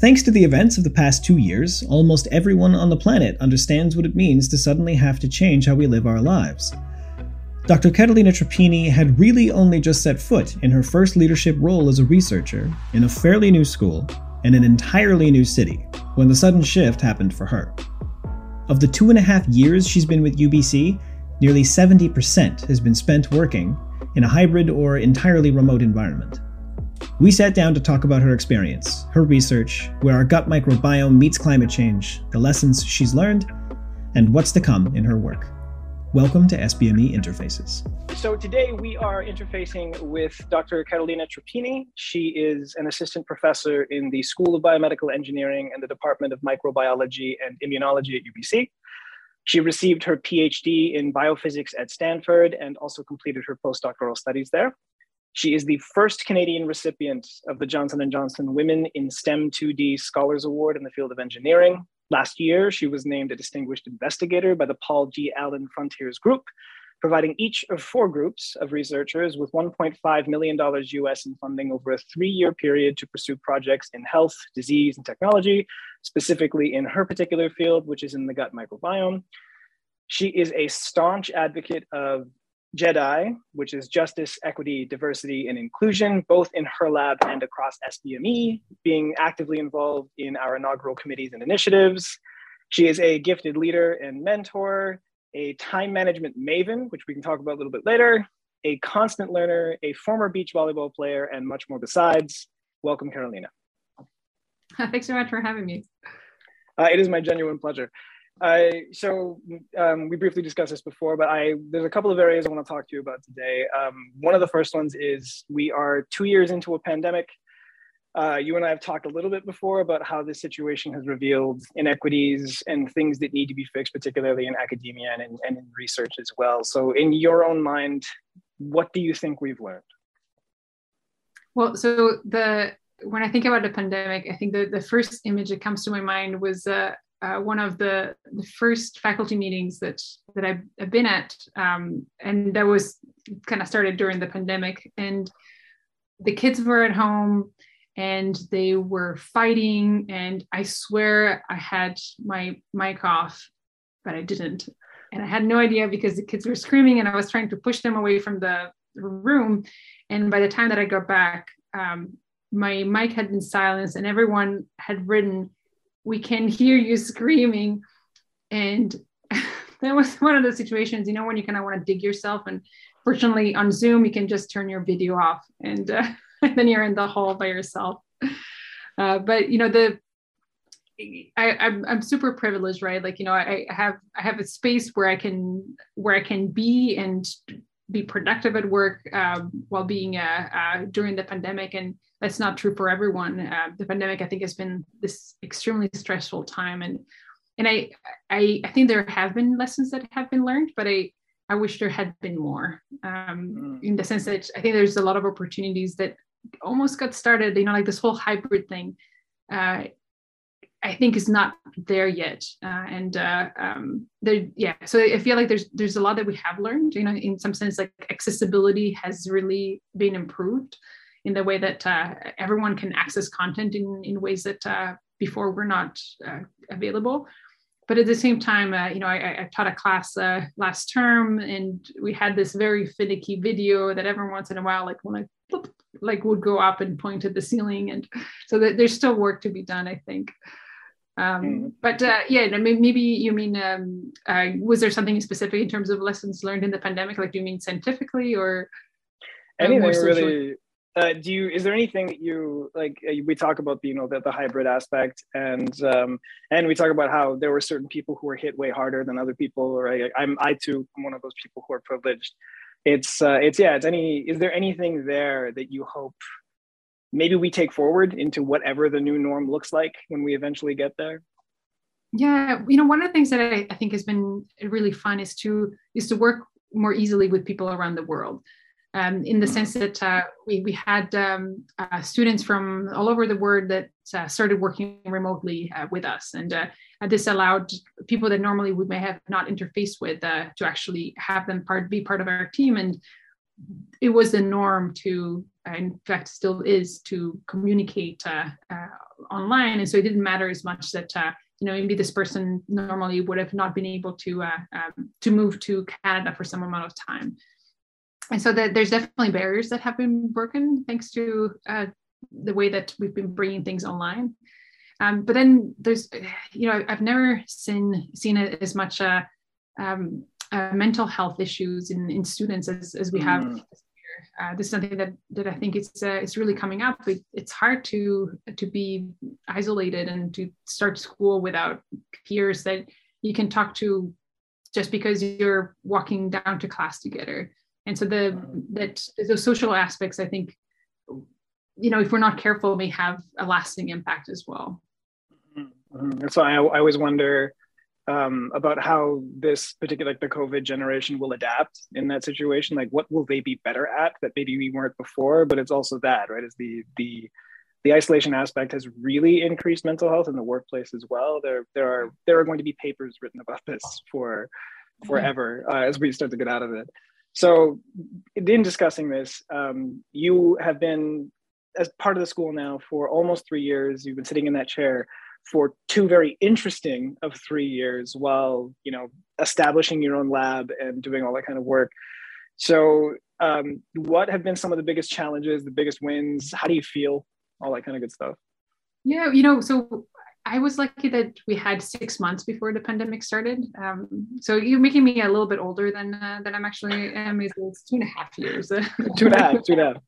Thanks to the events of the past two years, almost everyone on the planet understands what it means to suddenly have to change how we live our lives. Dr. Carolina Tropini had really only just set foot in her first leadership role as a researcher in a fairly new school in an entirely new city when the sudden shift happened for her. Of the two and a half years she's been with UBC, nearly 70% has been spent working in a hybrid or entirely remote environment. We sat down to talk about her experience, her research, where our gut microbiome meets climate change, the lessons she's learned, and what's to come in her work. Welcome to SBME Interfaces. So today we are interfacing with Dr. Carolina Tropini. She is an assistant professor in the School of Biomedical Engineering and the Department of Microbiology and Immunology at UBC. She received her PhD in biophysics at Stanford and also completed her postdoctoral studies there. She is the first Canadian recipient of the Johnson & Johnson Women in STEM 2D Scholars Award in the field of engineering. Last year, she was named a distinguished investigator by the Paul G. Allen Frontiers Group, providing each of four groups of researchers with $1.5 million US in funding over a three year period to pursue projects in health, disease, and technology, specifically in her particular field, which is in the gut microbiome. She is a staunch advocate of JEDI, which is Justice, Equity, Diversity, and Inclusion, both in her lab and across SBME, being actively involved in our inaugural committees and initiatives. She is a gifted leader and mentor, a time management maven, which we can talk about a little bit later, a constant learner, a former beach volleyball player, and much more besides. Welcome, Carolina. Thanks so much for having me. Uh, it is my genuine pleasure. I so um, we briefly discussed this before, but I there's a couple of areas I want to talk to you about today. Um, one of the first ones is we are two years into a pandemic. Uh, you and I have talked a little bit before about how this situation has revealed inequities and things that need to be fixed, particularly in academia and in, and in research as well. So, in your own mind, what do you think we've learned? Well, so the when I think about the pandemic, I think the, the first image that comes to my mind was uh, uh, one of the, the first faculty meetings that that I've, I've been at, um, and that was kind of started during the pandemic. And the kids were at home, and they were fighting. And I swear I had my mic off, but I didn't, and I had no idea because the kids were screaming, and I was trying to push them away from the room. And by the time that I got back, um, my mic had been silenced, and everyone had written we can hear you screaming and that was one of the situations you know when you kind of want to dig yourself and fortunately on zoom you can just turn your video off and, uh, and then you're in the hall by yourself uh, but you know the I, I'm, I'm super privileged, right? Like, you know, I, I have I have a space where I can where I can be and be productive at work um, while being uh, uh, during the pandemic and that's not true for everyone. Uh, the pandemic i think has been this extremely stressful time and and I, I i think there have been lessons that have been learned but i i wish there had been more. Um, mm. in the sense that i think there's a lot of opportunities that almost got started you know like this whole hybrid thing. Uh, I think is not there yet. Uh, and uh, um, there, yeah, so I feel like there's there's a lot that we have learned. You know, in some sense, like accessibility has really been improved in the way that uh, everyone can access content in in ways that uh, before were not uh, available. But at the same time, uh, you know, I, I, taught a class last term, and we had this very finicky video that every once in a while, like when I like would go up and point at the ceiling, and so there's still work to be done, I think. Um, mm-hmm. but uh, yeah, maybe you mean um, uh, was there something specific in terms of lessons learned in the pandemic? Like, do you mean scientifically or uh, anything really? Uh, do you is there anything that you like? Uh, we talk about you know the, the hybrid aspect, and um, and we talk about how there were certain people who were hit way harder than other people. Right? I'm I too am one of those people who are privileged. It's uh, it's yeah. It's any. Is there anything there that you hope maybe we take forward into whatever the new norm looks like when we eventually get there. Yeah you know one of the things that I, I, think has been really fun is to is to work more easily with people around the world um, in the sense that uh, we, we had um, uh, students from all over the world that uh, started working remotely uh, with us. And, uh, this allowed people that normally we may have not interfaced with uh, to actually have them part be part of our team. And it was the norm to in fact still is to communicate uh, uh, online. And so it didn't matter as much that uh, you know maybe this person normally would have not been able to uh, um, to move to canada for some amount of time. And so that there's definitely barriers that have been broken thanks to uh, the way that we've been bringing things online. Um, but then there's you know i've never seen seen as much uh, um, uh, mental health issues in, in students as, as we have mm. Uh, this is something that that I think it's uh, it's really coming up. It, it's hard to to be isolated and to start school without peers that you can talk to just because you're walking down to class together. And so the that those social aspects, I think, you know, if we're not careful, may have a lasting impact as well. Mm-hmm. Why I, I always wonder um, about how this particular like the covid generation will adapt in that situation. Like what will they be better at that maybe we weren't before? But it's also that right? Is the the the isolation aspect has really increased mental health in the workplace as well. There there are there are going to be papers written about this for forever uh, as we start to get out of it. So in discussing this um, you have been as part of the school now for almost three years you've been sitting in that chair for two very interesting of three years while you know establishing your own lab and doing all that kind of work so um, what have been some of the biggest challenges the biggest wins how do you feel all that kind of good stuff yeah you know so I was lucky that we had six months before the pandemic started. Um, so you're making me a little bit older than uh, than I'm actually am. It's two and a half years. two and a half. Two and a half.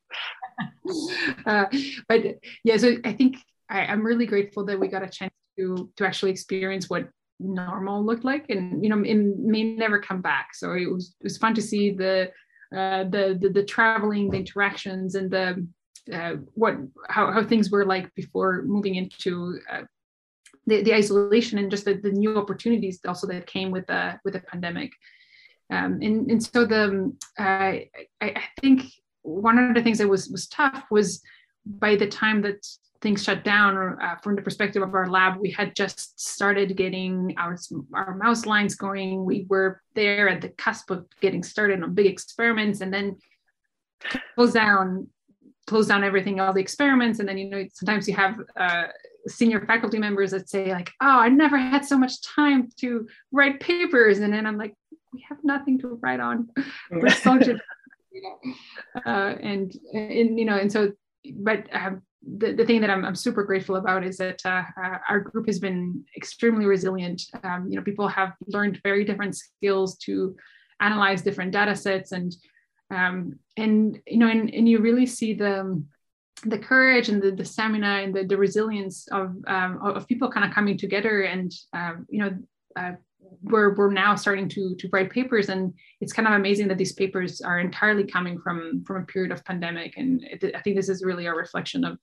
Uh, but yeah, so I think I, am really grateful that we got a chance to to actually experience what normal looked like, and you know, it may never come back. So it was it was fun to see the uh, the, the the traveling, the interactions, and the uh, what how how things were like before moving into uh, the, the isolation and just the, the new opportunities also that came with the with the pandemic. Um, and, and so the uh, I, I think one of the things that was was tough was by the time that things shut down uh, from the perspective of our lab we had just started getting our, our mouse lines going. We were there at the cusp of getting started on big experiments and then close down close down everything all the experiments. And then you know sometimes you have uh, senior faculty members that say like oh i never had so much time to write papers. And then i'm like we have nothing to write on. We're so you know uh, and and you know and so but um, the, the thing that I'm, I'm super grateful about is that uh, uh, our group has been extremely resilient. Um, you know, people have learned very different skills to analyze different data sets and um, and you know and, and you really see the the courage and the, the stamina and the, the resilience of um, of people kind of coming together and um, you know uh, we're we're now starting to to write papers and it's kind of amazing that these papers are entirely coming from from a period of pandemic and it, i think this is really a reflection of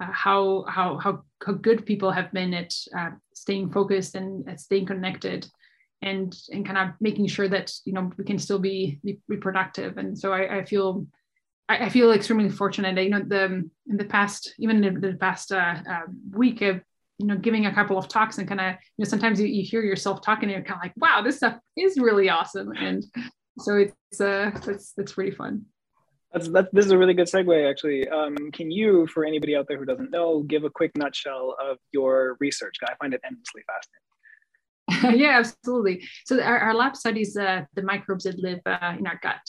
uh, how how how how good people have been at uh, staying focused and at staying connected and and kind of making sure that you know we can still be be, be productive and so I, I feel I, I, feel extremely fortunate. You know the in the past even in the past uh, uh, week of you know giving a couple of talks and kind of you know sometimes you, you hear yourself talking and you're kind of like wow this stuff is really awesome. And so it's uh that's that's pretty fun that's, that's this is a really good segue, actually. Um, can you, for anybody out there who doesn't know, give a quick nutshell of your research? I find it endlessly fascinating. yeah, absolutely. So our, our lab studies uh, the microbes that live uh, in our gut,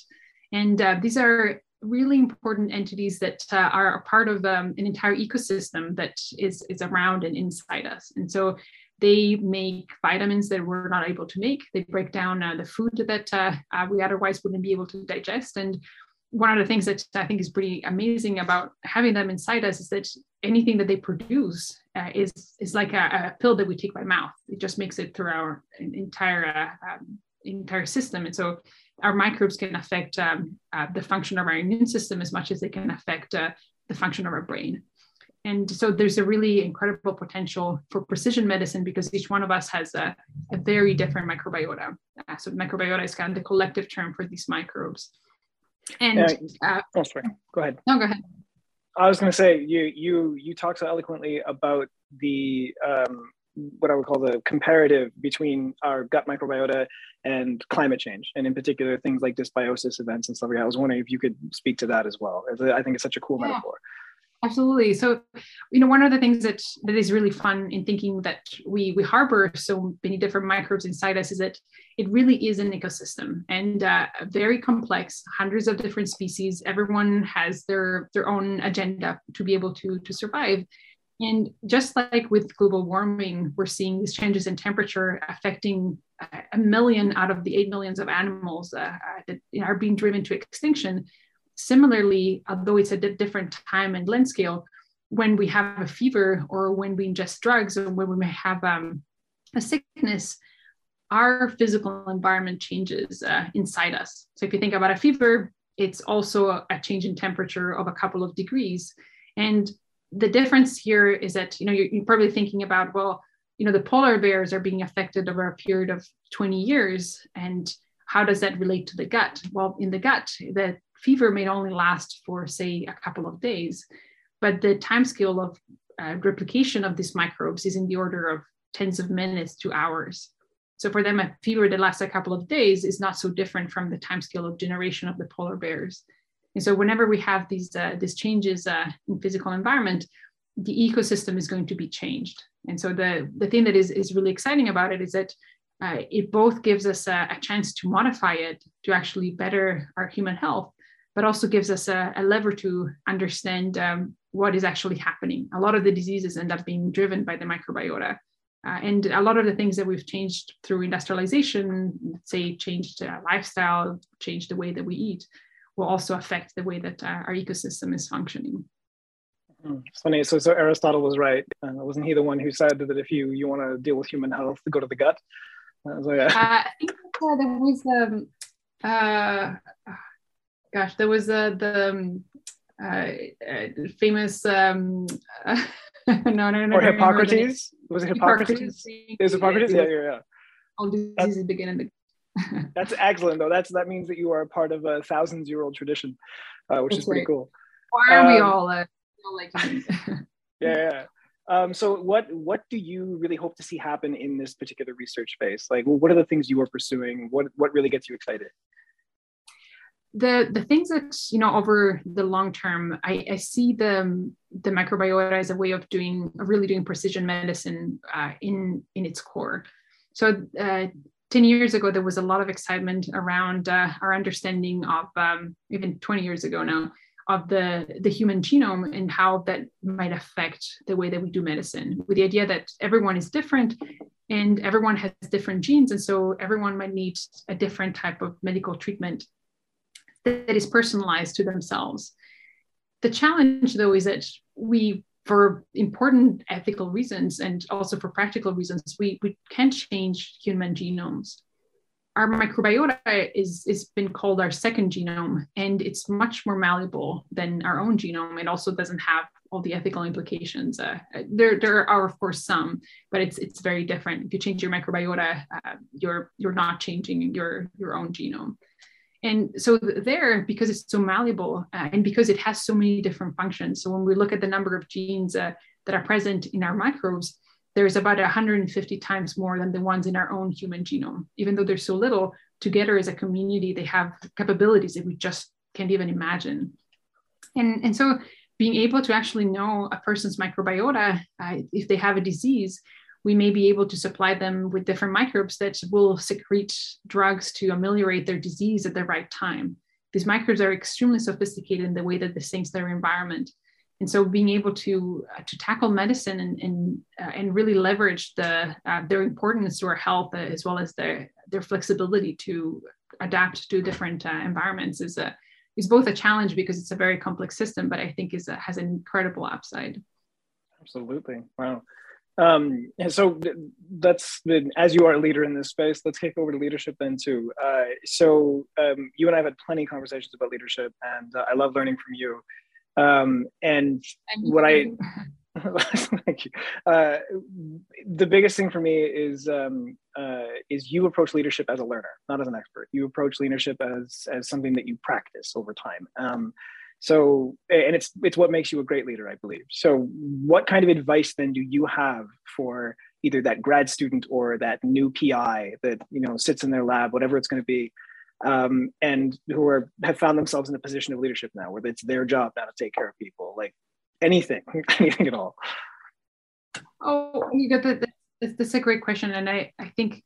and uh, these are really important entities that uh, are a part of um, an entire ecosystem that is is around and inside us. And so they make vitamins that we're not able to make. They break down uh, the food that uh, uh, we otherwise wouldn't be able to digest. And one of the things that I think is pretty amazing about having them inside us is that anything that they produce uh, is is like a, a, pill that we take by mouth. It just makes it through our entire uh, um, entire system, and so our microbes can affect um, uh, the function of our immune system as much as they can affect uh, the function of our brain. And so there's a really incredible potential for precision medicine because each one of us has a, a very different microbiota. Uh, so microbiota is kind of the collective term for these microbes. And uh, oh, sorry. Go ahead. No, go ahead. I was going to say you you you talk so eloquently about the um, what I would call the comparative between our gut microbiota and climate change, and in particular things like dysbiosis events and stuff like that. I was wondering if you could speak to that as well. I think it's such a cool yeah. metaphor. Absolutely. So, you know, one of the things that that is really fun in thinking that we we harbor so many different microbes inside us is that it really is an ecosystem and uh, very complex, hundreds of different species. Everyone has their their own agenda to be able to to survive. And just like with global warming, we're seeing these changes in temperature affecting a million out of the eight millions of animals uh, uh that are being driven to extinction Similarly, although it's a different time and length scale, when we have a fever or when we ingest drugs or when we may have um, a sickness, our physical environment changes uh, inside us. So if you think about a fever, it's also a, a change in temperature of a couple of degrees. And the difference here is that, you know, you're, you're probably thinking about, well, you know, the polar bears are being affected over a period of 20 years. And how does that relate to the gut? Well, in the gut, the fever may only last for, say, a couple of days, but the time scale of uh, replication of these microbes is in the order of tens of minutes to hours. So for them, a fever that lasts a couple of days is not so different from the time scale of generation of the polar bears. And so whenever we have these, uh, these changes uh, in physical environment, the ecosystem is going to be changed. And so the, the thing that is, is really exciting about it is that uh, it both gives us a, a, chance to modify it to actually better our human health, but also gives us a, a lever to understand um, what is actually happening. A lot of the diseases end up being driven by the microbiota. Uh, and a lot of the things that we've changed through industrialization, say changed uh, lifestyle, changed the way that we eat, will also affect the way that uh, our ecosystem is functioning. Hmm, it's funny. So, so Aristotle was right. Uh, wasn't he the one who said that if you you want to deal with human health, go to the gut? So, yeah. Uh, I think uh, there was um, gosh, there was uh, the um, uh, uh, famous. Um, no, no, no. Or Hippocrates? Was it Hippocrates? Hippocrates. It was Hippocrates. Yeah, yeah, yeah. All diseases begin in the. Beginning. That's excellent, though. That's that means that you are part of a thousands-year-old tradition, uh, which that's is pretty right. cool. Why are um, we all, uh, like? yeah, yeah. Um, so what what do you really hope to see happen in this particular research space? Like, what are the things you are pursuing? What what really gets you excited? The the things that you know over the long term i, I see the the microbiota as a way of doing really doing precision medicine uh, in in its core. So uh, 10 years ago there was a lot of excitement around uh, our understanding of um, even 20 years ago now of the the human genome and how that might affect the way that we do medicine with the idea that everyone is different and everyone has different genes and so everyone might need a different type of medical treatment that is personalized to themselves. The challenge, though, is that we, for important ethical reasons and also for practical reasons, we, we can't change human genomes. Our microbiota is, is been called our second genome, and it's much more malleable than our own genome. It also doesn't have all the ethical implications. Uh, there, there are of course some, but it's it's very different. If you change your microbiota, uh, you're you're not changing your your own genome. And so there, because it's so malleable uh, and because it has so many different functions. So when we look at the number of genes uh, that are present in our microbes, there's about 150 times more than the ones in our own human genome. Even though there's so little, together as a community, they have capabilities that we just can't even imagine. And, and so being able to actually know a person's microbiota, uh, if they have a disease, we may be able to supply them with different microbes that will secrete drugs to ameliorate their disease at the right time. These microbes are extremely sophisticated in the way that they sense their environment. And so being able to, uh, to tackle medicine and, and, uh, and really leverage the, uh, their importance to our health uh, as well as their, their flexibility to adapt to different uh, environments is, a, is both a challenge because it's a very complex system, but I think is a, has an incredible upside. Absolutely. Wow. Um, and so that's been, as you are a leader in this space, let's kick over to leadership then too. Uh, so um, you and I have had plenty of conversations about leadership, and uh, I love learning from you. Um, and what I thank you. Uh, the biggest thing for me is um, uh, is you approach leadership as a learner, not as an expert. You approach leadership as as something that you practice over time. Um, so, and it's it's what makes you a great leader, I believe. So, what kind of advice then do you have for either that grad student or that new PI that you know sits in their lab, whatever it's going to be, um, and who are have found themselves in a position of leadership now, where it's their job now to take care of people, like anything, anything at all. Oh, you got that. That's a great question, and I I think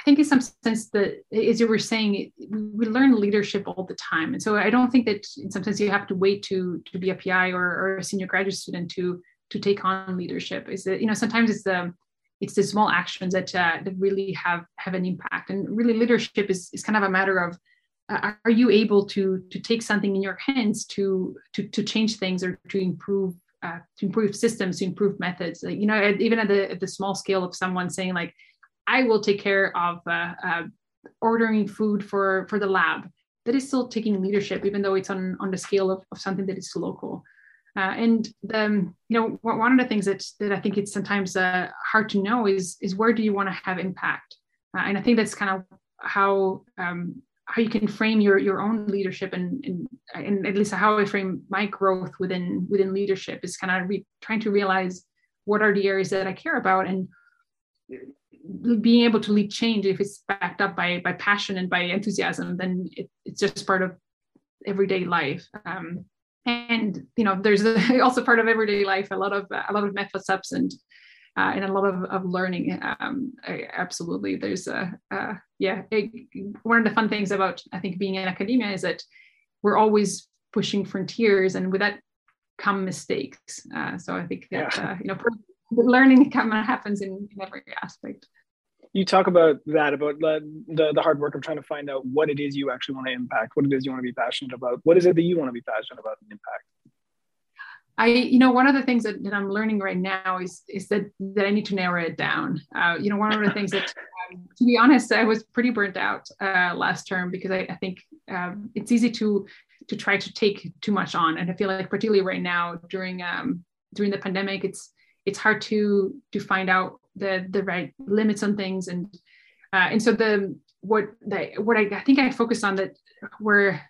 I think in some sense that, as you were saying, we learn leadership all the time, and so I don't think that in some sense you have to wait to to be a PI or, or a senior graduate student to to take on leadership. Is that you know sometimes it's the it's the small actions that uh, that really have have an impact, and really leadership is is kind of a matter of uh, are you able to to take something in your hands to to to change things or to improve uh, to improve systems to improve methods? You know even at the at the small scale of someone saying like I will take care of uh, uh, ordering food for for the lab. That is still taking leadership, even though it's on on the scale of, of something that is local. Uh, and the, you know one of the things that that I think it's sometimes uh, hard to know is is where do you want to have impact? Uh, and I think that's kind of how um, how you can frame your your own leadership and, and and at least how I frame my growth within within leadership is kind of re- trying to realize what are the areas that I care about and being able to lead change if it's backed up by by passion and by enthusiasm then it, it's just part of everyday life. Um, and you know there's a, also part of everyday life a lot of a lot of mess ups and uh, and a lot of, of learning. Um, I, absolutely there's a uh, yeah it, one of the fun things about i think being in academia is that we're always pushing frontiers and with that come mistakes. Uh, so i think that yeah. Uh, you know learning kind of happens in, in every aspect. You talk about that about the, the, the hard work of trying to find out what it is you actually want to impact what it is you want to be passionate about what is it that you want to be passionate about and impact? I, you know, one of the things that, that I'm learning right now is is that that I need to narrow it down. Uh, you know, one of the things that, um, to be honest, I was pretty burnt out uh, last term because I, I think um, it's easy to to try to take too much on, and I feel like particularly right now during um, during the pandemic, it's it's hard to to find out the the right limits on things. And uh, and so the what the what I, I think I focused on that were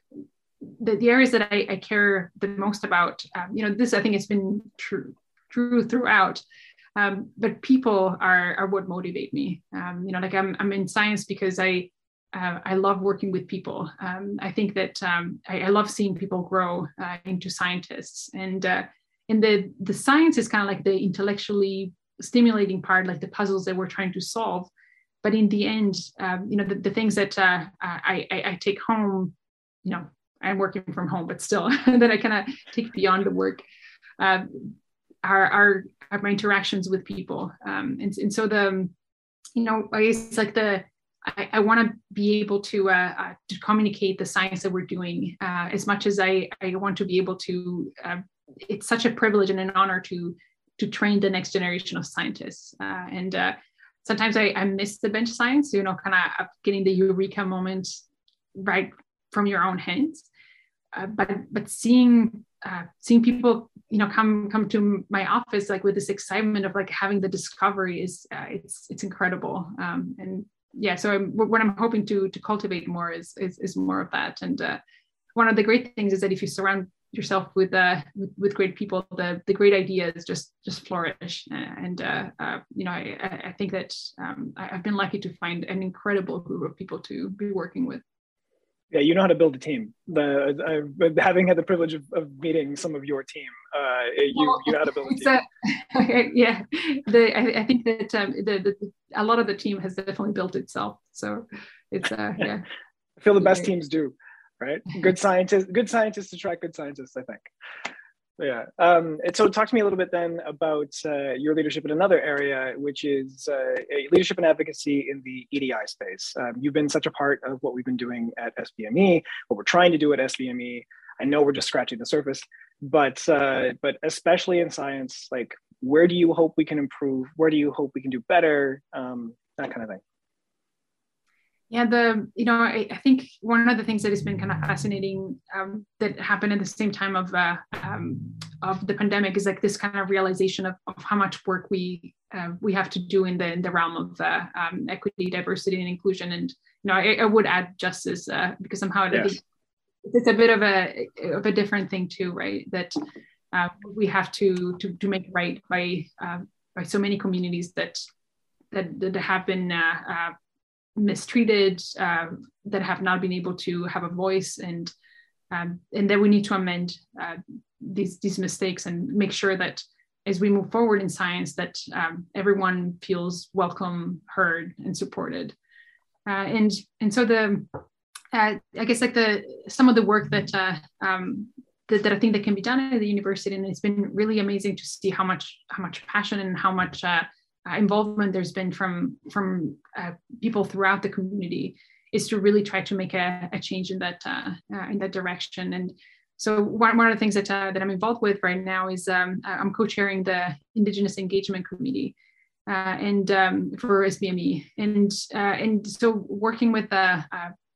the, the areas that I, I care the most about um, you know this I think it's been true true throughout. Um, but people are are what motivate me. Um, you know like I'm, I'm in science because I uh, I love working with people. Um, I think that um, I, I, love seeing people grow uh, into scientists, and uh, and the the science is kind of like the intellectually stimulating part, like the puzzles that we're trying to solve. But in the end, um, you know, the, the things that uh, I, I, I take home, you know, I'm working from home, but still that I kind of take beyond the work uh, are, are, are my interactions with people. Um, and, and so the, you know, I guess like the, I, I want to be able to uh, uh, to communicate the science that we're doing uh, as much as I, I want to be able to. It's such a privilege and an honor to to train the next generation of scientists. Uh, and uh, sometimes I, I, miss the bench science, you know, kind of getting the eureka moment right from your own hands. Uh, but but seeing uh, seeing people, you know, come come to my office like with this excitement of like having the discovery is uh, it's it's incredible. Um, and yeah, so I'm, what I'm hoping to to cultivate more is is, is more of that. And uh, one of the great things is that if you surround yourself with uh with, with, great people the the great ideas just just flourish. And uh, uh, you know I, I think that um, I've been lucky to find an incredible group of people to be working with. Yeah you know how to build a team. The uh, having had the privilege of, of meeting some of your team uh, you well, you know how to build a team. okay, yeah. The I, I think that um, the, the, a lot of the team has definitely built itself. So it's uh yeah. I feel the best teams do right? Good scientists, good scientists attract good scientists, I think. yeah. Um, and so talk to me a little bit then about uh, your leadership in another area, which is uh, leadership and advocacy in the EDI space. Um, you've been such a part of what we've been doing at SBME, what we're trying to do at SBME. I know we're just scratching the surface, but uh, but especially in science, like where do you hope we can improve? Where do you hope we can do better? Um, that kind of thing. Yeah, the you know I, I, think one of the things that has been kind of fascinating um, that happened at the same time of uh, um, of the pandemic is like this kind of realization of, of how much work we uh, we have to do in the in the realm of uh, um, equity, diversity, and inclusion. And you know I, I would add justice uh, because somehow yes. it's a bit of a of a different thing too, right? That uh, we have to to to make right by uh, by so many communities that that, that have been uh, uh, mistreated, uh, that have not been able to have a voice, and um, and that we need to amend uh, these these mistakes and make sure that as we move forward in science, that um, everyone feels welcome, heard, and supported. Uh, and and so the uh, I guess like the some of the work that um, that, that I think that can be done at the university, and it's been really amazing to see how much how much passion and how much uh, uh, involvement there's been from from uh, people throughout the community is to really try to make a, a change in that uh, uh in that direction. And so one, one of the things that uh, that I'm involved with right now is um, I'm co-chairing the Indigenous Engagement Committee. and um, for SBME, and and so working with the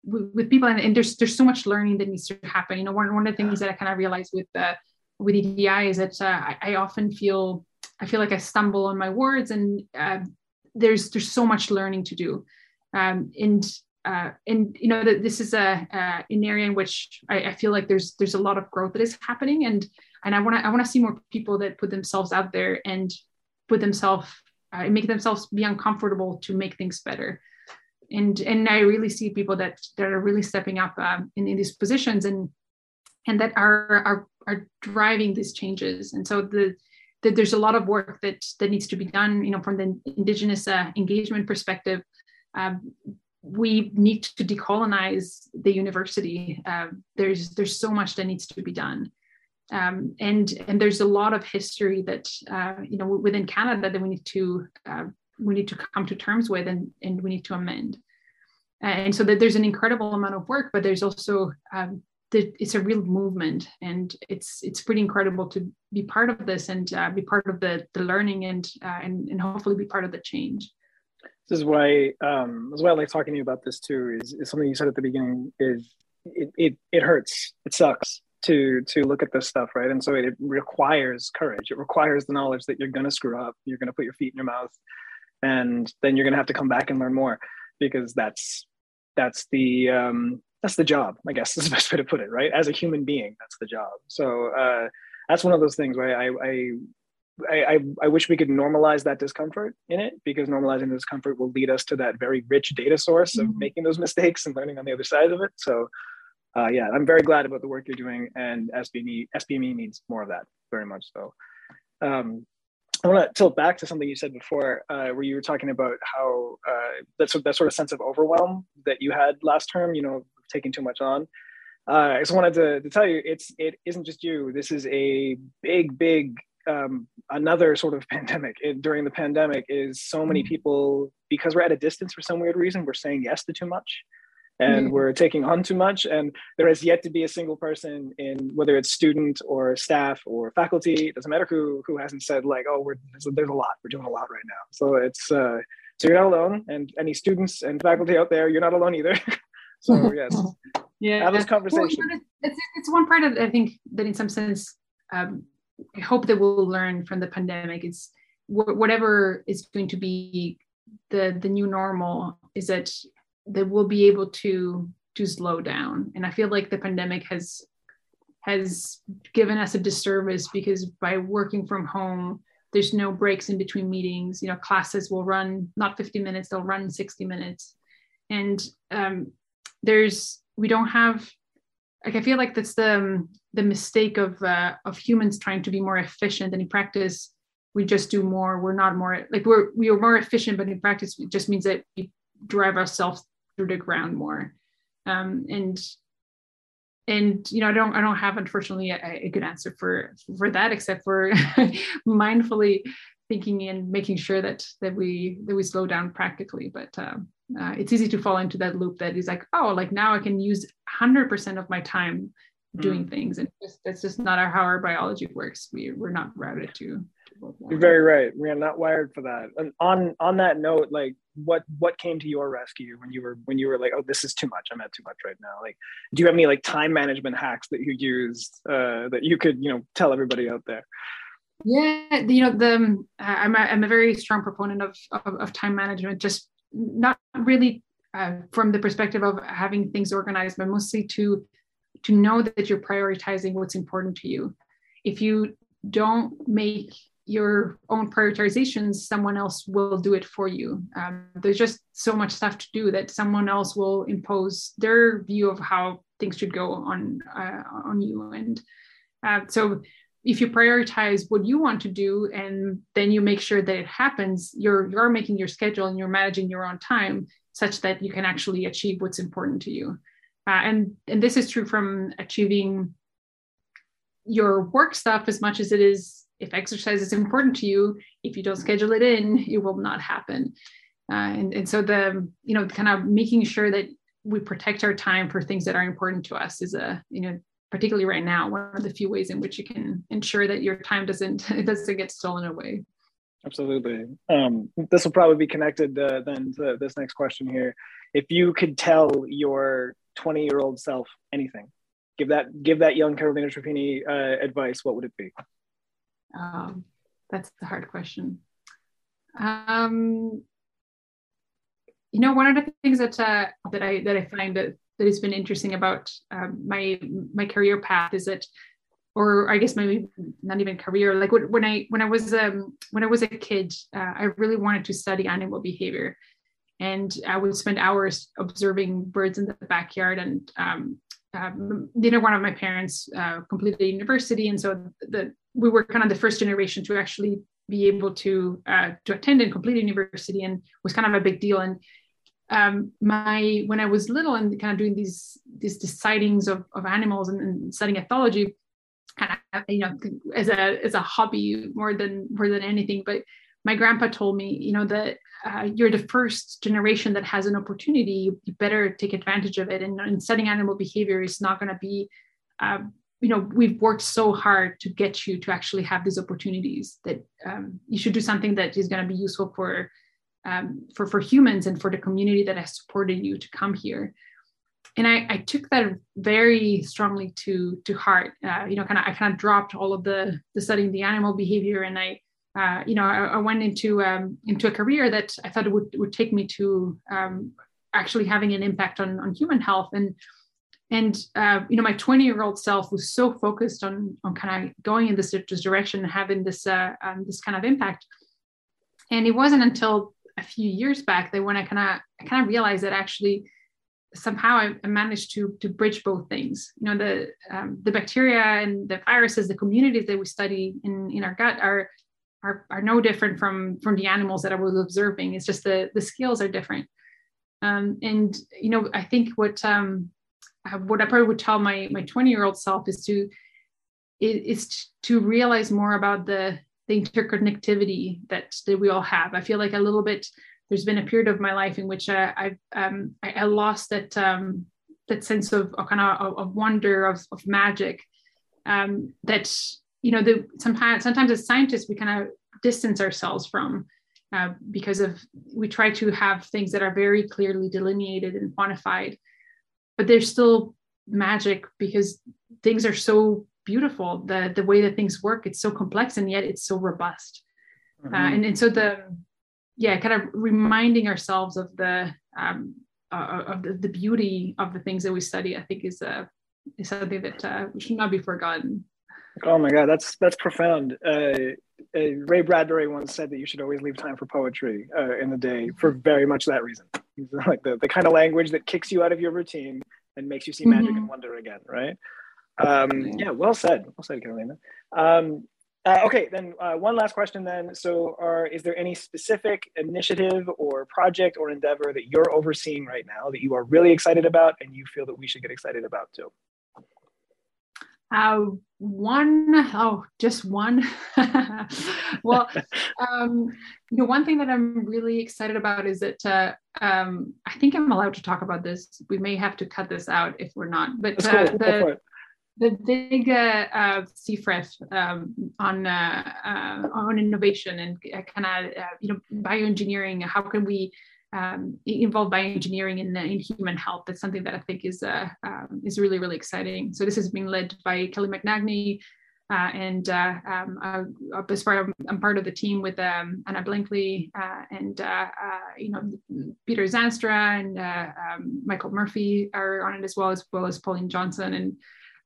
with, people and, and, there's there's so much learning that needs to happen you know one, one of the things that i kind of realized with uh, with edi is that uh, I, I, often feel i feel like i stumble on my words and uh, there's there's so much learning to do. Um, and uh, and you know that this is a uh, an area in which I, I, feel like there's there's a lot of growth that is happening. And and I want to I want to see more people that put themselves out there and put themselves uh, make themselves be uncomfortable to make things better. And and I really see people that that are really stepping up um, in, in these positions and and that are are are driving these changes. And so the, the there's a lot of work that that needs to be done. You know, from the indigenous uh, engagement perspective, um, we need to decolonize the university. Uh, there's there's so much that needs to be done. Um, and and there's a lot of history that uh, you know within Canada that we need to uh, we need to come to terms with and, and we need to amend. And so that there's an incredible amount of work, but there's also um, the, it's a real movement, and it's it's pretty incredible to be part of this and uh, be part of the the learning and uh, and and hopefully be part of the change. This is why um, this is why I like talking to you about this too. Is, is something you said at the beginning is it, it it hurts, it sucks to to look at this stuff, right? And so it, it requires courage. It requires the knowledge that you're going to screw up, you're going to put your feet in your mouth, and then you're going to have to come back and learn more because that's that's the um, that's the job i guess is the best way to put it right as a human being that's the job so uh, that's one of those things where I, I I, I, wish we could normalize that discomfort in it because normalizing the discomfort will lead us to that very rich data source of mm-hmm. making those mistakes and learning on the other side of it. So, uh, yeah, I'm very glad about the work you're doing, and SBME SBME needs more of that very much so. Um, I want to tilt back to something you said before, uh, where you were talking about how uh, that, sort, that sort of sense of overwhelm that you had last term, you know, taking too much on. Uh, I just wanted to, to tell you, it's it isn't just you. This is a big, big um, another sort of pandemic. It, during the pandemic, is so many mm. people because we're at a distance for some weird reason. We're saying yes to too much and mm-hmm. we're taking on too much and there has yet to be a single person in whether it's student or staff or faculty doesn't matter who who hasn't said like oh we're there's a, there's a lot we're doing a lot right now so it's uh so you're not alone and any students and faculty out there you're not alone either so yes. Yeah have this conversation. Well, it's, it's one part of i think that in some sense um, i hope that we'll learn from the pandemic. Is whatever is going to be the the new normal is that that we'll be able to to slow down. And i feel like the pandemic has has given us a disservice because by working from home there's no breaks in between meetings. You know classes will run not 50 minutes they'll run 60 minutes. And um, there's we don't have like i feel like that's the the mistake of uh, of humans trying to be more efficient and in practice we just do more we're not more like we're we are more efficient but in practice it just means that we drive ourselves through the ground more. Um, and and you know, I don't I don't have unfortunately a, a good answer for for that except for mindfully thinking and making sure that that we that we slow down practically. But uh, uh, it's easy to fall into that loop that is like, oh, like now I can use 100% of my time doing mm. things, and just, that's just not how our biology works. We we're not routed to you're very right. We're not wired for that. And on on that note, like what what came to your rescue when you were when you were like, oh, this is too much. I'm at too much right now. Like, do you have any like time management hacks that you used uh, that you could you know tell everybody out there? Yeah, you know the um, I'm a, I'm a very strong proponent of, of, of time management. Just not really uh, from the perspective of having things organized, but mostly to to know that you're prioritizing what's important to you. If you don't make your own prioritizations, someone else will do it for you. Um, there's just so much stuff to do that someone else will impose their view of how things should go on uh, on you. And uh, so, if you prioritize what you want to do and then you make sure that it happens, you're you're making your schedule and you're managing your own time such that you can actually achieve what's important to you. Uh, and and this is true from achieving your work stuff as much as it is if exercise is important to you, if you don't schedule it in, it will not happen. Uh, and, and so the, you know, kind of making sure that we protect our time for things that are important to us is a, you know, particularly right now, one of the few ways in which you can ensure that your time doesn't, it doesn't get stolen away. Absolutely. Um, this will probably be connected uh, then to this next question here. If you could tell your 20 year old self anything, give that give that young Carolina Tropini uh, advice, what would it be? Um, that's the hard question. Um, you know, one of the things that uh, that I that I find that that has been interesting about um, my my career path is that, or I guess maybe not even career. Like when I when I was um, when I was a kid, uh, I really wanted to study animal behavior, and I would spend hours observing birds in the backyard and um, um, neither one of my parents uh, completed university, and so the, we were kind of the first generation to actually be able to uh, to attend and complete university, and was kind of a big deal. And um, my when I was little and kind of doing these these sightings of, of animals and, and studying ethology, kind of you know as a as a hobby more than more than anything, but my grandpa told me, you know, that uh, you're the first generation that has an opportunity. You better take advantage of it. And, and studying animal behavior is not going to be, uh, you know, we've worked so hard to get you to actually have these opportunities. That um, you should do something that is going to be useful for, um, for for humans and for the community that has supported you to come here. And I, I took that very strongly to to heart. Uh, you know, kind of I kind of dropped all of the the studying the animal behavior and I uh, you know, I, I, went into um, into a career that I thought would would take me to um, actually having an impact on on human health and and uh, you know my 20 year old self was so focused on on kind of going in this, this direction and having this uh, um, this kind of impact and it wasn't until a few years back that when I kind of I kind of realized that actually somehow I, I, managed to to bridge both things. You know, the um, the bacteria and the viruses, the communities that we study in in our gut are are, are no different from from the animals that I was observing. It's just the the are different. Um, and you know, I think what um, what I probably would tell my my 20 year old self is to is to realize more about the the interconnectivity that that we all have. I feel like a little bit. There's been a period of my life in which I I, um, I, I lost that um, that sense of, of kind of of wonder of, of magic um, that you know, the sometimes sometimes as scientists we kind of distance ourselves from uh, because of we try to have things that are very clearly delineated and quantified, but there's still magic because things are so beautiful. The the way that things work, it's so complex and yet it's so robust. Uh, mm-hmm. Uh, and and so the yeah, kind of reminding ourselves of the um, uh, of the, the, beauty of the things that we study, I think is a uh, is something that uh, should not be forgotten. Oh my God, that's that's profound. Uh, uh, Ray Bradbury once said that you should always leave time for poetry uh, in the day for very much that reason. He's like the, the kind of language that kicks you out of your routine and makes you see magic mm-hmm. and wonder again, right? Um, yeah, well said. Well said, Carolina. Um, uh, okay, then uh, one last question then. So are, is there any specific initiative or project or endeavor that you're overseeing right now that you are really excited about and you feel that we should get excited about too? Uh, one, oh, just one. well, um, you know, one thing that I'm really excited about is that uh, um, I think I'm allowed to talk about this. We may have to cut this out if we're not. But uh, cool. the, the big uh, uh, um, on uh, uh, on innovation and uh, kind of uh, you know bioengineering. How can we um, involved bioengineering in, in human health. That's something that I think is um, is really really exciting. So this is being led by Kelly McNagny, and um, uh, as far I'm part of the team with um, Anna Blakney and you know Peter Zandstra and um, Michael Murphy are on it as well as well as Pauline Johnson, and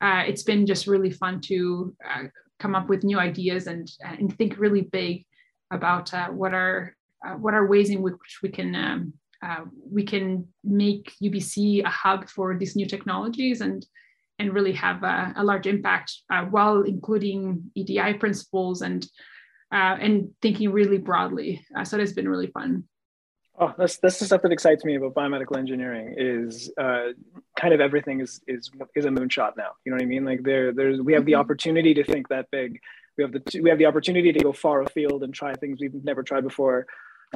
it's been just really fun to come up with new ideas and and think really big about uh, what are uh, what are ways in which we can um, uh, we can make UBC a hub for these new technologies and and really have a, a large impact uh, while including EDI principles and uh, and thinking really broadly. Uh, so it's been really fun. Oh, that's that's the stuff that excites me about biomedical engineering is uh, kind of everything is is is a moonshot now. You know what I mean? Like there there's we have the mm-hmm. opportunity to think that big. We have the we have the opportunity to go far afield and try things we've never tried before.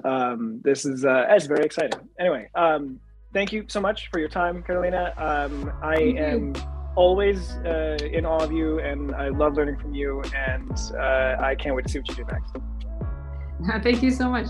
Um, this is uh, it's very exciting. Anyway, um, thank you so much for your time, Carolina. Um, I am always uh, in awe of you, and I love learning from you. And uh, I can't wait to see what you do next. Thank you so much.